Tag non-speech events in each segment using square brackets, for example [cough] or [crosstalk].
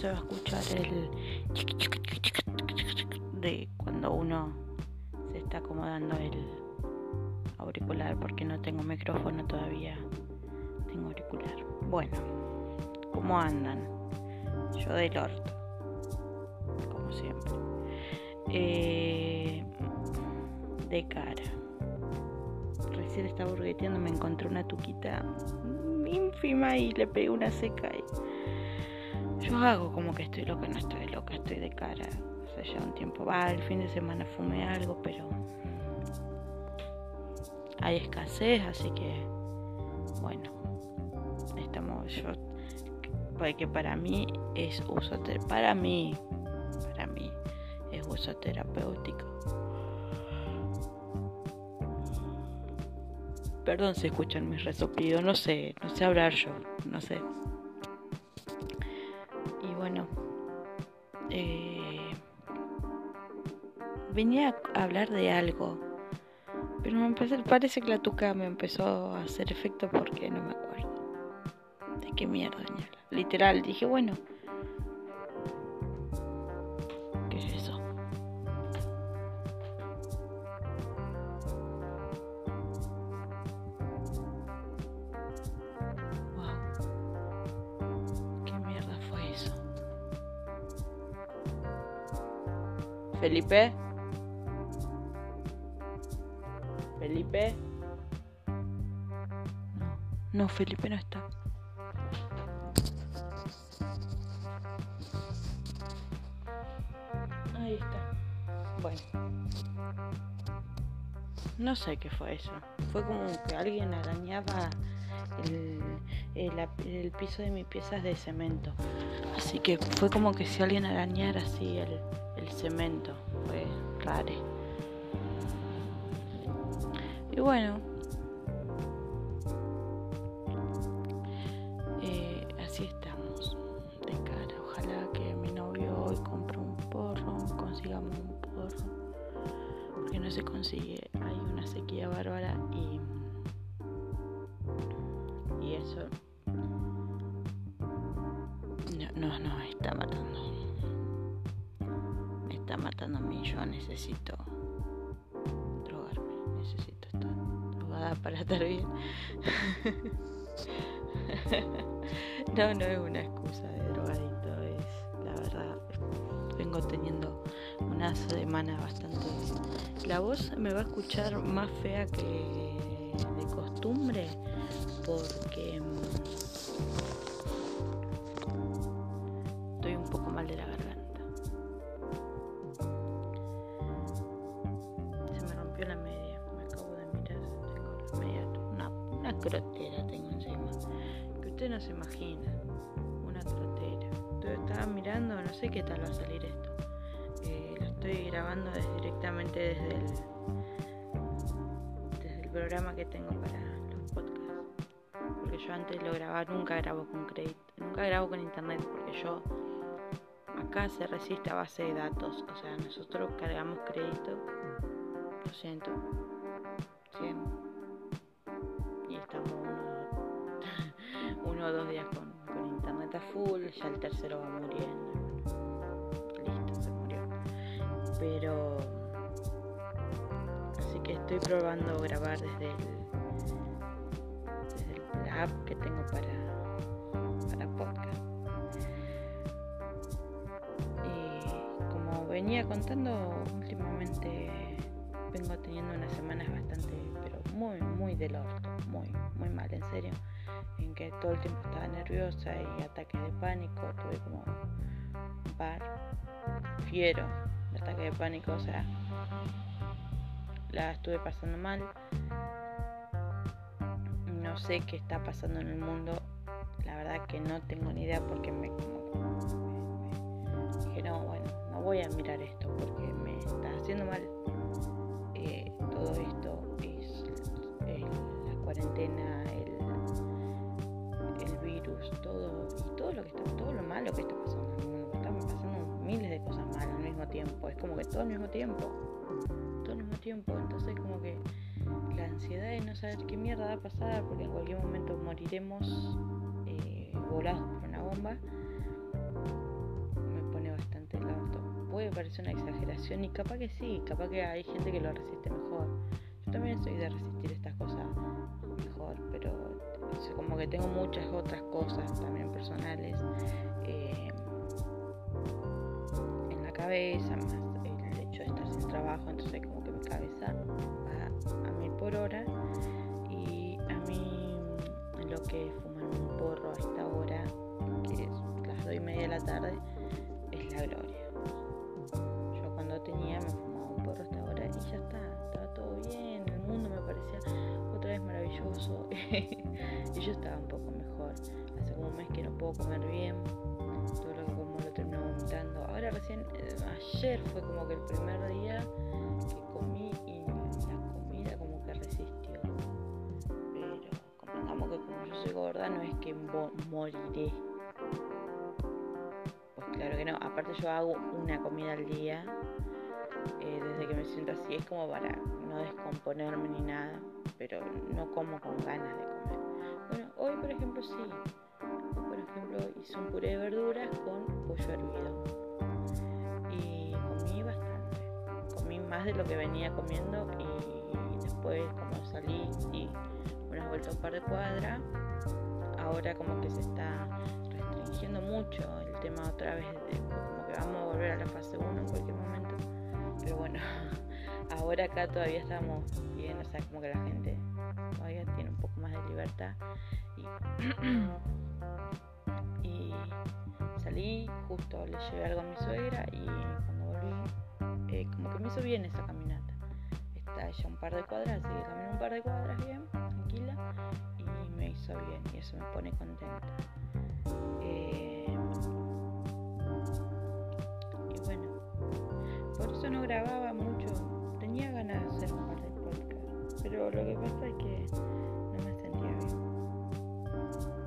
se va a escuchar el de cuando uno se está acomodando el auricular porque no tengo micrófono todavía. Tengo auricular. Bueno, ¿cómo andan? Yo del orto, como siempre. Eh, de cara. Recién estaba burgueteando, me encontré una tuquita ínfima y le pegué una seca y yo hago como que estoy loca, no estoy loca, estoy de cara. O sea, ya un tiempo va, el fin de semana fumé algo, pero hay escasez, así que bueno, estamos yo porque para mí es uso para mí, para mí es uso terapéutico. Perdón si escuchan mis resoplidos, no sé, no sé hablar yo, no sé. Venía a hablar de algo, pero me parece que la tuca me empezó a hacer efecto porque no me acuerdo. ¿De qué mierda, Literal, dije, bueno, Felipe. Felipe. No, Felipe no está. Ahí está. Bueno. No sé qué fue eso. Fue como que alguien arañaba el, el, piso de mis piezas de cemento. Así que fue como que si alguien arañara así el, el cemento. Fue raro. Y bueno, no consigue. Hay una sequía bárbara y, y eso no, no, está matando está matando a mí. Yo necesito drogarme. Necesito estar drogada para estar bien. [laughs] no, no es una excusa de drogadito. Es la verdad. Vengo teniendo una semana bastante. La voz me va a escuchar más fea que de costumbre porque programa que tengo para los podcasts. Porque yo antes lo grababa, nunca grabo con crédito, nunca grabo con internet porque yo acá se resiste a base de datos. O sea, nosotros cargamos crédito. Lo siento. 100 estamos [laughs] uno, o dos días con, internet a full, ya el tercero va muriendo. Listo, se murió. Pero estoy probando grabar desde el, desde el app que tengo para, para podcast. Y como venía contando últimamente vengo teniendo unas semanas bastante, pero muy, muy del orto, muy, muy mal, en serio. En que todo el tiempo estaba nerviosa y ataques de pánico, tuve como un par, fiero, de ataque de pánico, o sea, la estuve pasando mal. No sé qué está pasando en el mundo, la verdad que no tengo ni idea porque me, dije, no, bueno, no voy a mirar esto porque me está haciendo mal todo esto es la cuarentena, el, el, virus, todo y todo lo que está, todo lo malo que está pasando en el mundo. Están pasando miles de cosas malas al mismo tiempo. Es como que todo al mismo tiempo. Todo al mismo tiempo. Entonces como que la ansiedad de no saber qué mierda va a pasar, porque en cualquier momento moriremos eh, volados por una bomba. esto puede parecer una exageración y capaz que sí, capaz que hay gente que lo resiste mejor. Yo también soy de resistir estas cosas mejor, pero como que tengo muchas otras cosas también personales eh, en la cabeza, más el hecho de estar sin trabajo, entonces como cabeza va a mil por hora y a mí lo que es fumar un porro a esta hora, que es las dos y media de la tarde, es la gloria tenía, me fumaba un porro hasta ahora y ya está, estaba todo bien, el mundo me parecía otra vez maravilloso [laughs] y yo estaba un poco mejor. Hace como un mes que no puedo comer bien, todo lo que como lo termino vomitando. Ahora recién, eh, ayer fue como que el primer yo soy gorda no es que moriré. Pues claro que no, aparte yo hago una comida al día eh, desde que me siento así es como para no descomponerme ni nada, pero no como con ganas de comer. Bueno, hoy por ejemplo sí. por ejemplo hice un puré de verduras con pollo hervido. Y comí bastante. Comí más de lo que venía comiendo y después como salí y vueltas un par de cuadras, ahora como que se está restringiendo mucho el tema otra vez como que vamos a volver a la fase 1 en cualquier momento pero bueno, [laughs] ahora acá todavía estamos bien, o sea, como que la gente todavía tiene un poco más de libertad. [clears throat] Y, salí, justo le llevé algo a mi suegra y cuando volví, eh, como que me hizo bien esa caminata. Está ella un par de cuadras, así que caminé un par de cuadras bien, y bien y eso me pone contenta. Eh, por eso no grababa mucho. Tenía ganas de hacer un par de podcasts, pero lo que pasa es que no me sentía bien.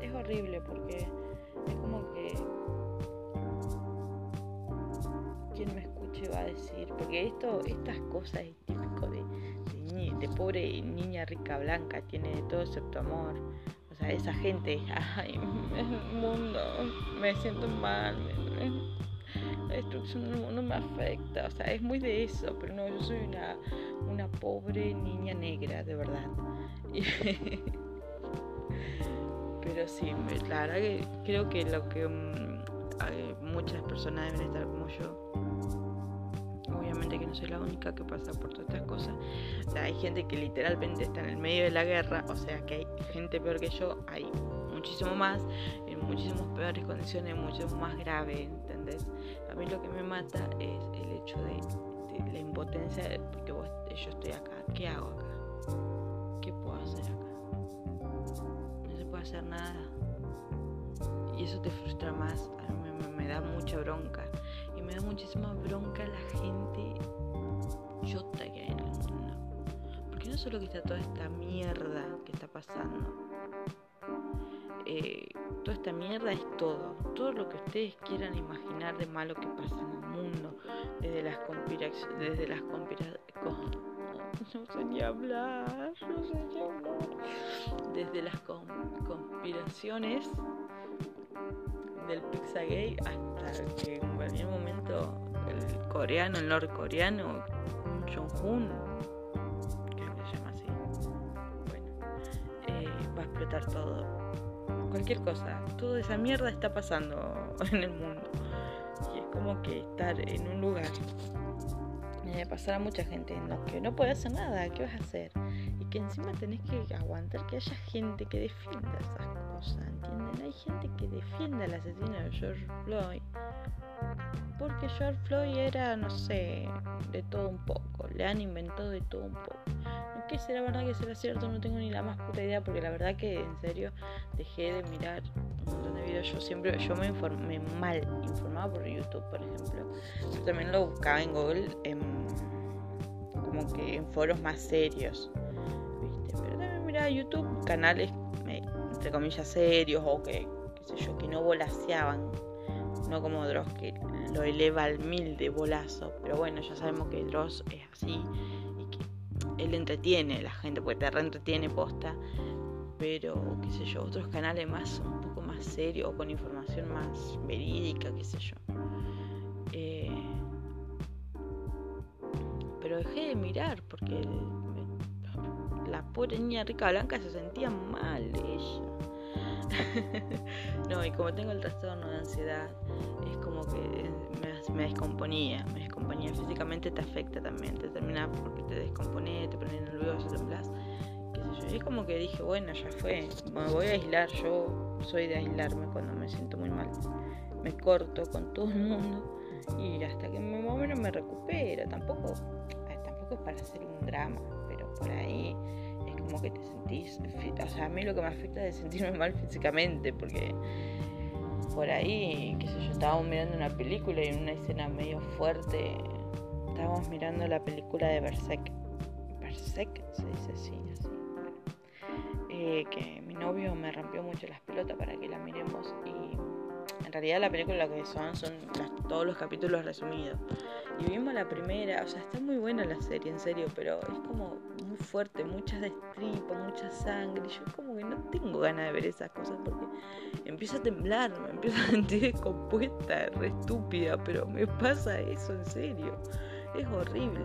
Es horrible porque es como que quien me escuche va a decir, porque esto, estas cosas es típico de, de, pobre niña rica blanca, tiene de todo excepto amor. Sea, esa gente, [laughs] ay, el mundo, me siento mal. La destrucción del mundo me afecta. O sea, es muy de eso, pero no, yo soy una, una pobre niña negra, de verdad. [laughs] pero sí, la verdad que creo que lo que mm, muchas personas deben estar como yo. Que no soy la única que pasa por todas estas cosas. O sea, hay gente que literalmente está en el medio de la guerra. O sea, que hay gente peor que yo. Hay muchísimo más, en muchísimas peores condiciones, mucho más grave, ¿entendés? A mí lo que me mata es el hecho de, la impotencia, porque vos, yo estoy acá, ¿qué hago acá? ¿Qué puedo hacer acá? No se puede hacer nada. Y eso te frustra más, a mí me, da mucha bronca. Me da muchísima bronca la gente chota que hay en el mundo. Porque no solo que está toda esta mierda que está pasando, eh, toda esta mierda es todo. Todo lo que ustedes quieran imaginar de malo que pasa en el mundo. Desde las conspiraciones. Desde las conspiraciones. No sé ni hablar. No sé ni hablar. Desde las conspiraciones del Pizzagate hasta que en cualquier momento el coreano, el norcoreano, Jong-un, creo que se llama así, bueno, eh, va a explotar todo cualquier cosa. Toda esa mierda está pasando [laughs] en el mundo. Y es como que estar en un lugar y pasar a mucha gente en que no puede hacer nada, ¿qué vas a hacer? Y que encima tenés que aguantar que haya gente que defienda esas Hay gente que defiende al asesino de George Floyd. Porque George Floyd era, no sé, de todo un poco, le han inventado de todo un poco que será verdad que será cierto, no tengo ni la más puta idea, porque la verdad que en serio dejé de mirar un montón de videos. Yo siempre, yo me informé mal, informaba por YouTube, por ejemplo. Yo también lo buscaba en Google, en, como que en foros más serios, ¿viste? Pero también miraba YouTube, canales, entre comillas, serios o que, qué sé yo, que no volaseaban. No como Dross, que lo eleva al mil de bolazo. Pero bueno, ya sabemos que Dross es así y que él entretiene a la gente, porque te reentretiene posta. Pero, qué sé yo, otros canales más, un poco más serios, o con información más verídica, qué sé yo. Eh, pero dejé de mirar porque el, la pobre niña rica blanca se sentía mal ella. [laughs] no, y como tengo el trastorno de ansiedad, es como que me, descomponía, me descomponía. Físicamente te afecta también, te termina porque te descompone, te pones nervioso, yo. Y es como que dije, bueno, ya fue, me voy a aislar. Yo soy de aislarme cuando me siento muy mal. Me corto con todo el mundo y hasta que más o menos me recupero. Tampoco, tampoco es para hacer un drama, por ahí como que te sentís, o sea, a mí lo que me afecta es sentirme mal físicamente, porque por ahí, qué sé yo, estábamos mirando una película y en una escena medio fuerte, estábamos mirando la película de Berserk, Berserk se dice así, así, eh, que mi novio me rompió mucho las pelotas para que la miremos y en realidad la película que son son todos los capítulos resumidos. Y vimos la primera, o sea, está muy buena la serie, en serio, pero es como muy fuerte, muchas destripas, mucha sangre. Yo como que no tengo ganas de ver esas cosas porque empiezo a temblar, me empiezo a sentir descompuesta, re estúpida, pero me pasa eso en serio. Es horrible.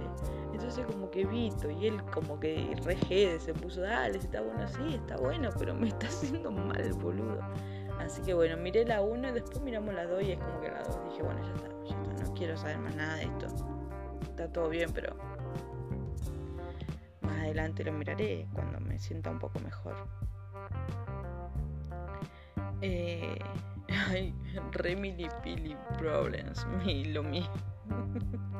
Entonces como que Vito y él como que re se puso, dale, está bueno, sí, está bueno, pero me está haciendo mal, boludo. Así que bueno, miré la 1 y después miramos la 2 y es como que la 2 dije, bueno, ya está, está, no quiero saber más nada de esto. Está todo bien, pero más adelante lo miraré cuando me sienta un poco mejor. Eh, [laughs] ay, Remily Pili Problems, mi, lo mismo. [laughs]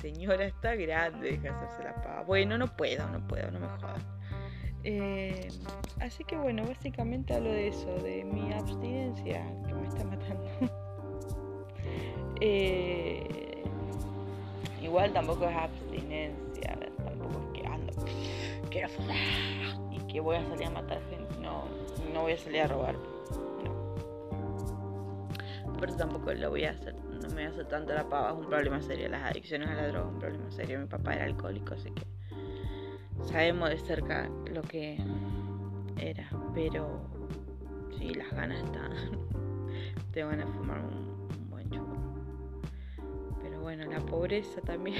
Señora, está grande, deja hacerse la paga. Bueno, no puedo, no puedo, no me jodan. Eh, así que bueno, básicamente hablo de eso, de mi abstinencia que me está matando. [laughs] Eh, igual tampoco es abstinencia, tampoco es que ando, quiero y que voy a salir a matar gente. No, no voy a salir a robar. No. Por eso tampoco lo voy a hacer, no me voy a hacer tanto la pava, es un problema serio. Las adicciones a la droga es un problema serio. Mi papá era alcohólico, así que sabemos de cerca lo que era, pero sí, las ganas están. [laughs] Te van a fumar un, Pero bueno, la pobreza también.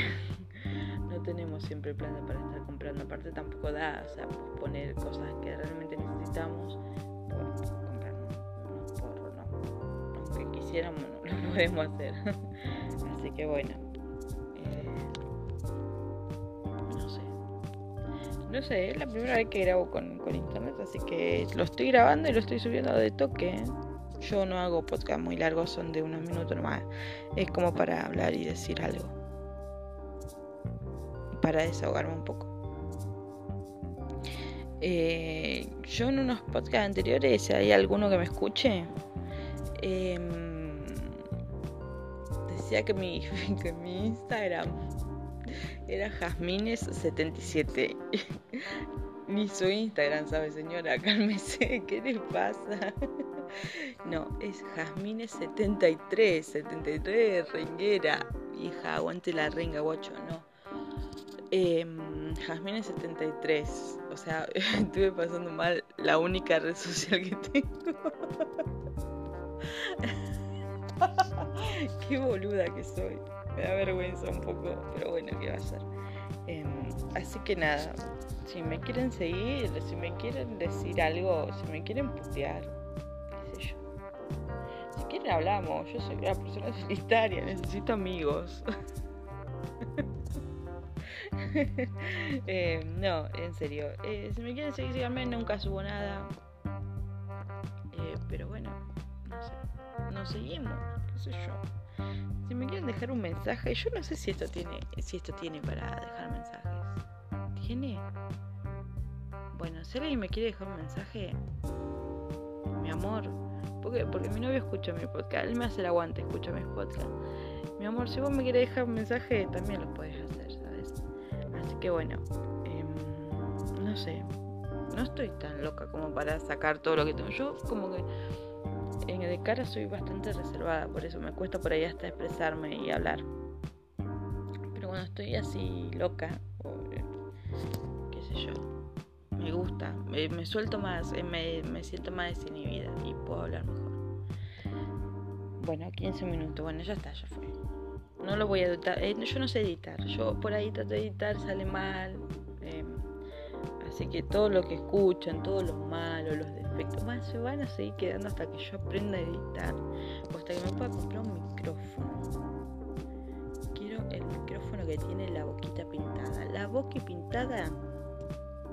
[laughs] no tenemos siempre plata para estar comprando. Aparte tampoco da, o sea, poner cosas que realmente necesitamos por comprar unos porros, no. Aunque quisiéramos, no lo [laughs] podemos hacer. [laughs] Así que bueno. no sé, es la primera vez que grabo con, internet, así que lo estoy grabando y lo estoy subiendo de toque. Yo no hago podcast muy largos, son de unos minutos nomás. Es como para hablar y decir algo. Para desahogarme un poco. Eh, yo en unos podcasts anteriores, si hay alguno que me escuche, em, decía que mi, [laughs] que mi Instagram era Jasmines77. [laughs] Ni su Instagram, ¿sabe, señora? Cálmese, ¿qué le pasa? [laughs] [laughs] No, es Jasmines73, 73 renguera. Hija, aguante la renga, guacho, no. Eh, Jasmines73, o sea, [laughs] estuve pasando mal la única red social que tengo. [laughs] Qué boluda que soy me da vergüenza un poco, pero bueno, ¿qué va a ser? Em, así que nada, si me quieren seguir, si me quieren decir algo, si me quieren putear. Hablamos, yo soy una persona solitaria, necesito amigos. [laughs] Em, no, en serio. Eh, si me quieren seguir, síganme, nunca subo nada. Eh, pero bueno, no sé. Nos seguimos, qué sé yo. Si me quieren dejar un mensaje, yo no sé si esto tiene, si esto tiene para dejar mensajes. ¿Tiene? Bueno, si alguien me quiere dejar un mensaje, mi amor, porque, porque mi novio escucha mi podcast, él me hace el aguante, escucha mis podcasts. Mi amor, si vos me quieres dejar un mensaje, también lo puedes hacer, ¿sabes? Así que bueno, em, no sé, no estoy tan loca como para sacar todo lo que tengo. Yo como que en de cara soy bastante reservada, por eso me cuesta por ahí hasta expresarme y hablar. Pero cuando estoy así loca, o eh, qué sé yo, gusta, me, suelto más, eh, me, me, siento más desinhibida y puedo hablar mejor. Bueno, 15 minutos, bueno, ya está, ya fue. no lo voy a editar. Eh, yo no sé editar. Yo por ahí trato de editar, sale mal. Así que todo lo que escuchan, todos los malos, los defectos, más se van a seguir quedando hasta que yo aprenda a editar. O hasta que me pueda comprar un micrófono. Quiero el micrófono que tiene la boquita pintada. La boca pintada,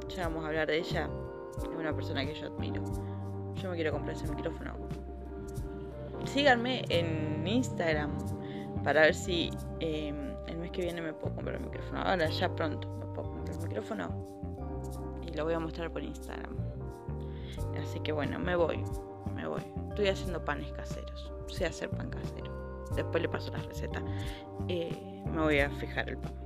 ya vamos a hablar de ella. Es una persona que yo admiro. Yo me quiero comprar ese micrófono. Síganme en Instagram para ver si em, el mes que viene me puedo comprar el micrófono. Ahora, ya pronto, me puedo comprar el micrófono y lo voy a mostrar por Instagram. Así que bueno, me voy, me voy. Estoy haciendo panes caseros. Sé hacer pan casero. Después le paso la receta. Eh, me voy a fijar el pan.